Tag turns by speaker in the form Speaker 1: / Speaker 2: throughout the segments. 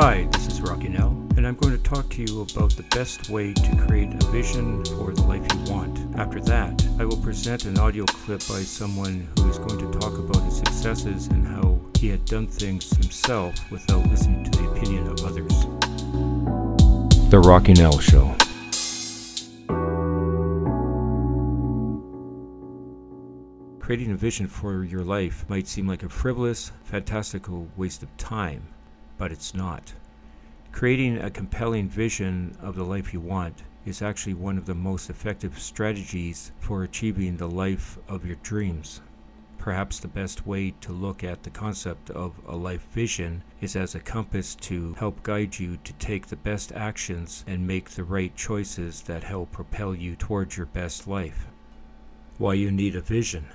Speaker 1: Hi, this is Rocky Nell, and I'm going to talk to you about the best way to create a vision for the life you want. After that, I will present an audio clip by someone who is going to talk about his successes and how he had done things himself without listening to the opinion of others. The Rocky Nell Show. Creating a vision for your life might seem like a frivolous, fantastical waste of time but it's not. Creating a compelling vision of the life you want is actually one of the most effective strategies for achieving the life of your dreams. Perhaps the best way to look at the concept of a life vision is as a compass to help guide you to take the best actions and make the right choices that help propel you towards your best life. Why you need a vision.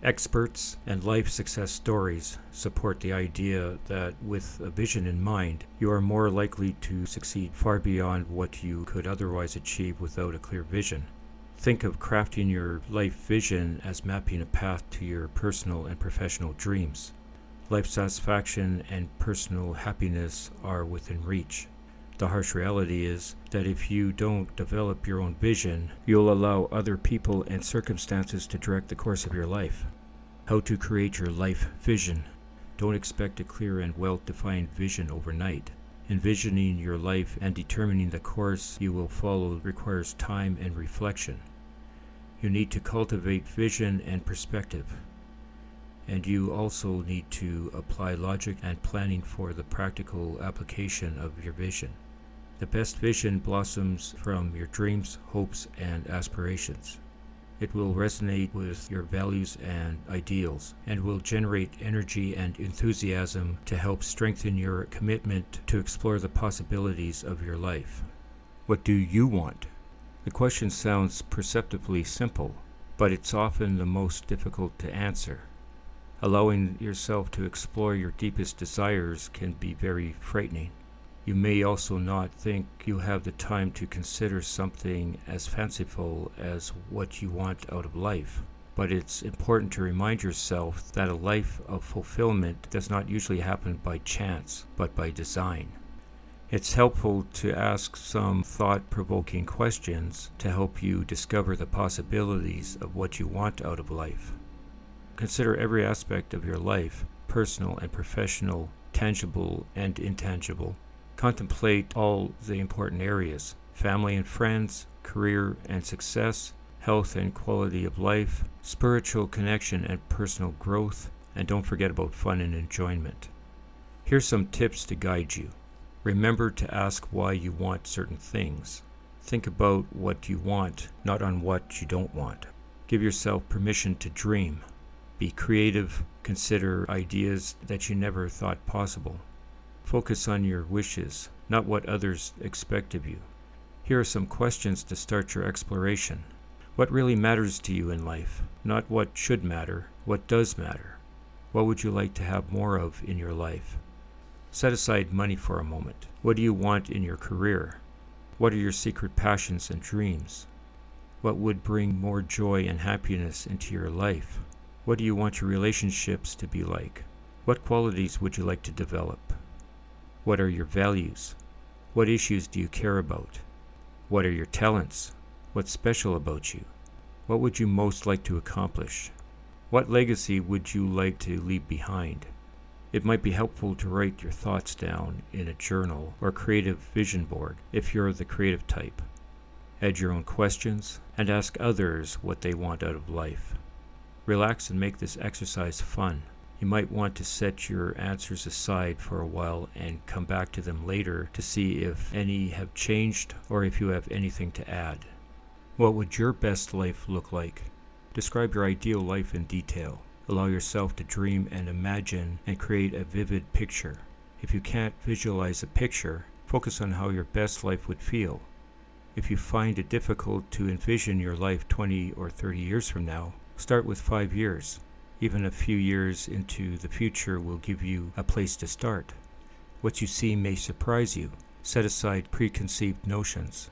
Speaker 1: Experts and life success stories support the idea that with a vision in mind, you are more likely to succeed far beyond what you could otherwise achieve without a clear vision. Think of crafting your life vision as mapping a path to your personal and professional dreams. Life satisfaction and personal happiness are within reach. The harsh reality is that if you don't develop your own vision, you'll allow other people and circumstances to direct the course of your life. How to create your life vision. Don't expect a clear and well defined vision overnight. Envisioning your life and determining the course you will follow requires time and reflection. You need to cultivate vision and perspective. And you also need to apply logic and planning for the practical application of your vision. The best vision blossoms from your dreams, hopes, and aspirations. It will resonate with your values and ideals and will generate energy and enthusiasm to help strengthen your commitment to explore the possibilities of your life. What do you want? The question sounds perceptibly simple, but it's often the most difficult to answer. Allowing yourself to explore your deepest desires can be very frightening. You may also not think you have the time to consider something as fanciful as what you want out of life. But it's important to remind yourself that a life of fulfillment does not usually happen by chance, but by design. It's helpful to ask some thought provoking questions to help you discover the possibilities of what you want out of life. Consider every aspect of your life, personal and professional, tangible and intangible, Contemplate all the important areas family and friends, career and success, health and quality of life, spiritual connection and personal growth, and don't forget about fun and enjoyment. Here's some tips to guide you. Remember to ask why you want certain things. Think about what you want, not on what you don't want. Give yourself permission to dream. Be creative. Consider ideas that you never thought possible. Focus on your wishes, not what others expect of you. Here are some questions to start your exploration. What really matters to you in life? Not what should matter, what does matter? What would you like to have more of in your life? Set aside money for a moment. What do you want in your career? What are your secret passions and dreams? What would bring more joy and happiness into your life? What do you want your relationships to be like? What qualities would you like to develop? What are your values? What issues do you care about? What are your talents? What's special about you? What would you most like to accomplish? What legacy would you like to leave behind? It might be helpful to write your thoughts down in a journal or creative vision board if you're the creative type. Add your own questions and ask others what they want out of life. Relax and make this exercise fun. You might want to set your answers aside for a while and come back to them later to see if any have changed or if you have anything to add. What would your best life look like? Describe your ideal life in detail. Allow yourself to dream and imagine and create a vivid picture. If you can't visualize a picture, focus on how your best life would feel. If you find it difficult to envision your life 20 or 30 years from now, start with 5 years even a few years into the future will give you a place to start. What you see may surprise you. Set aside preconceived notions.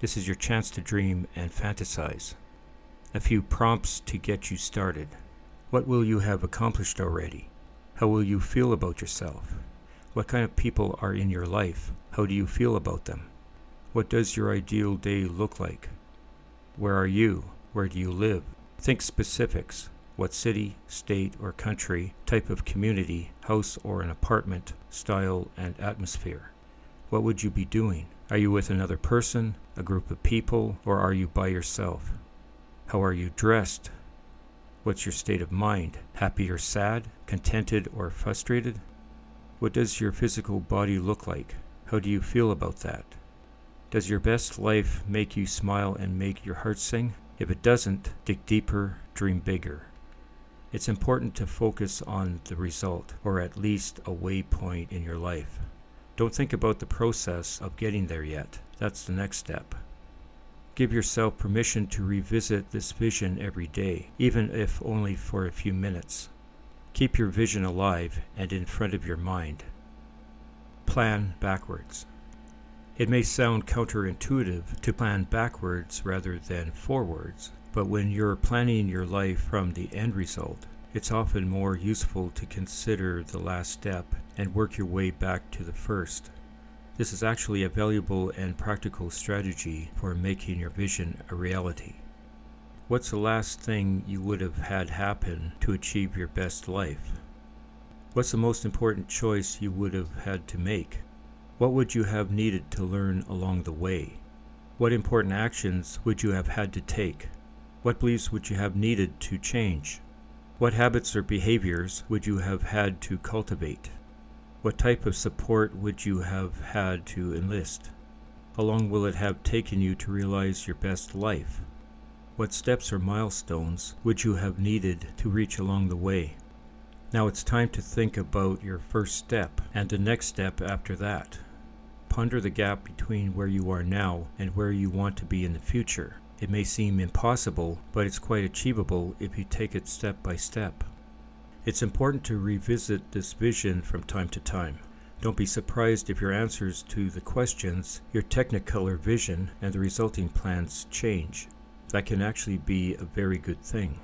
Speaker 1: This is your chance to dream and fantasize. A few prompts to get you started. What will you have accomplished already? How will you feel about yourself? What kind of people are in your life? How do you feel about them? What does your ideal day look like? Where are you? Where do you live? Think specifics. What city, state, or country, type of community, house or an apartment, style, and atmosphere? What would you be doing? Are you with another person, a group of people, or are you by yourself? How are you dressed? What's your state of mind? Happy or sad? Contented or frustrated? What does your physical body look like? How do you feel about that? Does your best life make you smile and make your heart sing? If it doesn't, dig deeper, dream bigger. It's important to focus on the result, or at least a waypoint in your life. Don't think about the process of getting there yet. That's the next step. Give yourself permission to revisit this vision every day, even if only for a few minutes. Keep your vision alive and in front of your mind. Plan backwards. It may sound counterintuitive to plan backwards rather than forwards, but when you're planning your life from the end result, it's often more useful to consider the last step and work your way back to the first. This is actually a valuable and practical strategy for making your vision a reality. What's the last thing you would have had happen to achieve your best life? What's the most important choice you would have had to make? What would you have needed to learn along the way? What important actions would you have had to take? What beliefs would you have needed to change? What habits or behaviors would you have had to cultivate? What type of support would you have had to enlist? How long will it have taken you to realize your best life? What steps or milestones would you have needed to reach along the way? Now it's time to think about your first step and the next step after that. Ponder the gap between where you are now and where you want to be in the future. It may seem impossible, but it's quite achievable if you take it step by step. It's important to revisit this vision from time to time. Don't be surprised if your answers to the questions, your technicolor vision, and the resulting plans change. That can actually be a very good thing.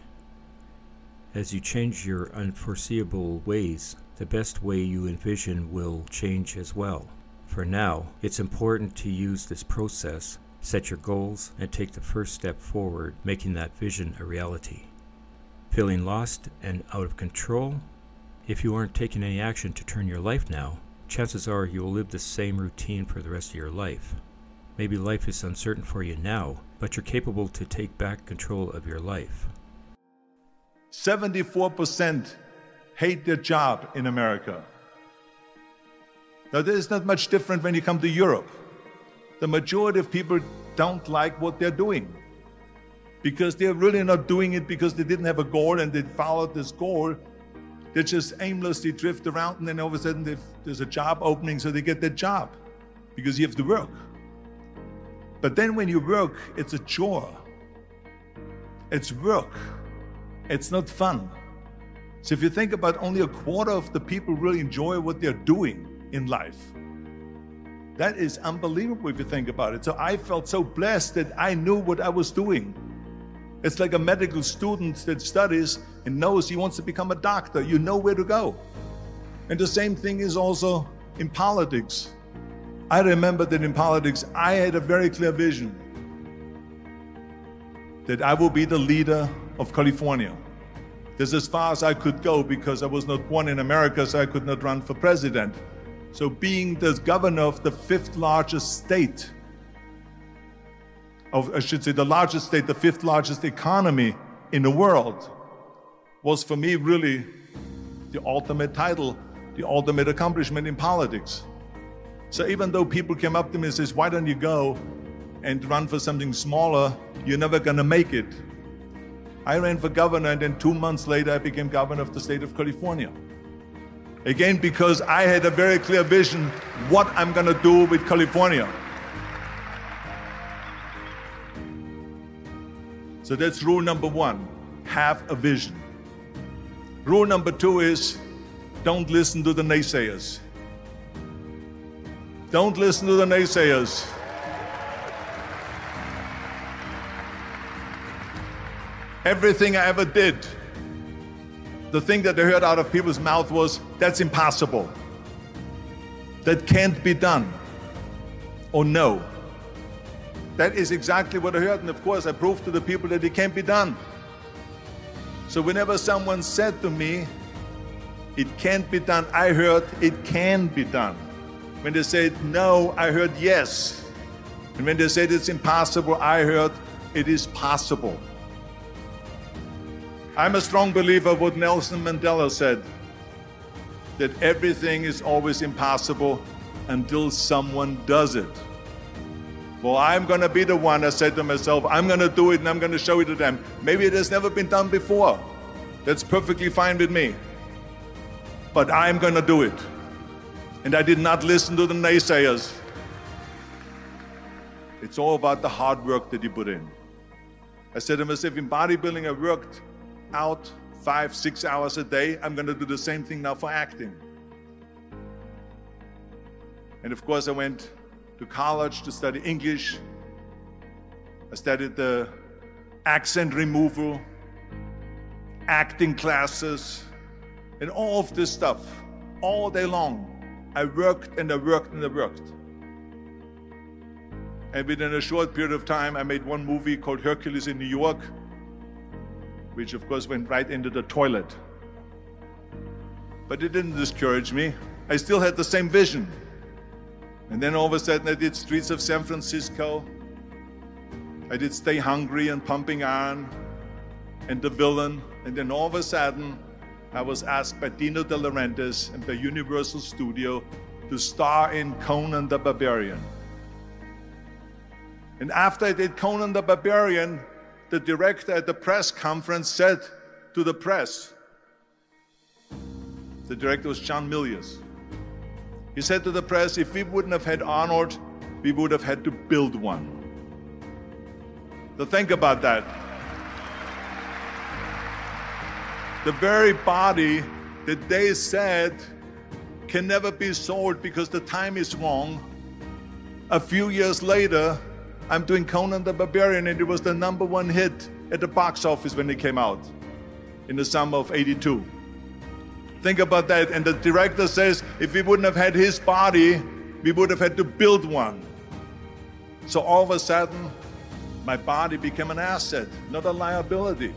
Speaker 1: As you change your unforeseeable ways, the best way you envision will change as well. For now, it's important to use this process Set your goals and take the first step forward, making that vision a reality. Feeling lost and out of control? If you aren't taking any action to turn your life now, chances are you will live the same routine for the rest of your life. Maybe life is uncertain for you now, but you're capable to take back control of your life.
Speaker 2: 74% hate their job in America. Now, this is not much different when you come to Europe the majority of people don't like what they're doing because they're really not doing it because they didn't have a goal and they followed this goal. They just aimlessly drift around and then all of a sudden there's a job opening, so they get that job because you have to work. But then when you work, it's a chore. It's work. It's not fun. So if you think about only a quarter of the people really enjoy what they're doing in life, that is unbelievable if you think about it. So I felt so blessed that I knew what I was doing. It's like a medical student that studies and knows he wants to become a doctor. You know where to go. And the same thing is also in politics. I remember that in politics, I had a very clear vision that I will be the leader of California. This is as far as I could go because I was not born in America, so I could not run for president. So, being the governor of the fifth largest state, of, I should say, the largest state, the fifth largest economy in the world, was for me really the ultimate title, the ultimate accomplishment in politics. So, even though people came up to me and says, "Why don't you go and run for something smaller? You're never going to make it." I ran for governor, and then two months later, I became governor of the state of California. Again, because I had a very clear vision what I'm going to do with California. So that's rule number one have a vision. Rule number two is don't listen to the naysayers. Don't listen to the naysayers. Everything I ever did the thing that they heard out of people's mouth was, that's impossible. that can't be done. Or no. That is exactly what I heard, and of course, I proved to the people that it can't be done. So, whenever someone said to me, it can't be done, I heard it can be done. When they said no, I heard yes. And when they said it's impossible, I heard it is possible. I'm a strong believer of what Nelson Mandela said that everything is always impossible until someone does it. Well, I'm going to be the one, I said to myself, I'm going to do it and I'm going to show it to them. Maybe it has never been done before. That's perfectly fine with me. But I'm going to do it. And I did not listen to the naysayers. It's all about the hard work that you put in. I said to myself, in bodybuilding, I worked out five, six hours a day. I'm going to do the same thing now for acting. And of course, I went to college to study English. I studied the accent removal, acting classes, and all of this stuff all day long. I worked and I worked and I worked. And within a short period of time, I made one movie called Hercules in New York, which of course went right into the toilet. But it didn't discourage me. I still had the same vision. And then all of a sudden, I did Streets of San Francisco. I did Stay Hungry and Pumping Iron and The Villain. And then all of a sudden, I was asked by Dino De Laurentiis and by Universal Studio to star in Conan the Barbarian. And after I did Conan the Barbarian, the director at the press conference said to the press, the director was John Milius. He said to the press, if we wouldn't have had Arnold, we would have had to build one. So think about that. The very body that they said can never be sold because the time is wrong. A few years later, I'm doing Conan the Barbarian, and it was the number one hit at the box office when it came out in the summer of 82. Think about that. And the director says, if we wouldn't have had his body, we would have had to build one. So all of a sudden, my body became an asset, not a liability.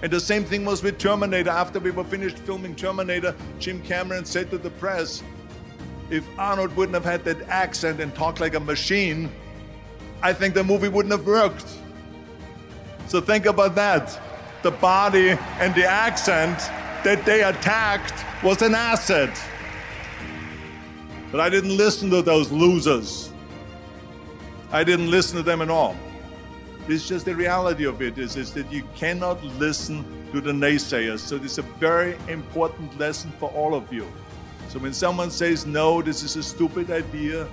Speaker 2: And the same thing was with Terminator. After we were finished filming Terminator, Jim Cameron said to the press, if Arnold wouldn't have had that accent and talked like a machine, I think the movie wouldn't have worked. So think about that. The body and the accent that they attacked was an asset. But I didn't listen to those losers. I didn't listen to them at all. It's just the reality of it is, is that you cannot listen to the naysayers. So this is a very important lesson for all of you. So when someone says, no, this is a stupid idea,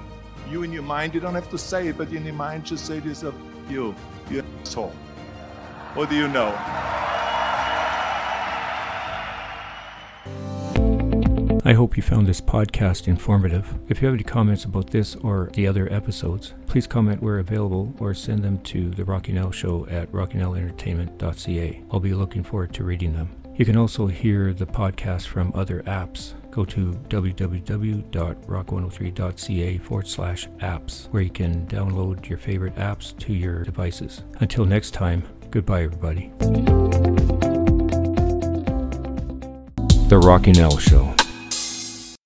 Speaker 2: you in your mind, you don't have to say it, but in your mind, just say to yourself, you, you asshole. What do you know?
Speaker 1: I hope you found this podcast informative. If you have any comments about this or the other episodes, please comment where available or send them to the Rocky Nell Show at rockynellentertainment.ca. I'll be looking forward to reading them. You can also hear the podcast from other apps go to www.rock103.ca forward slash apps, where you can download your favorite apps to your devices. Until next time, goodbye, everybody. The Rocky Nell Show.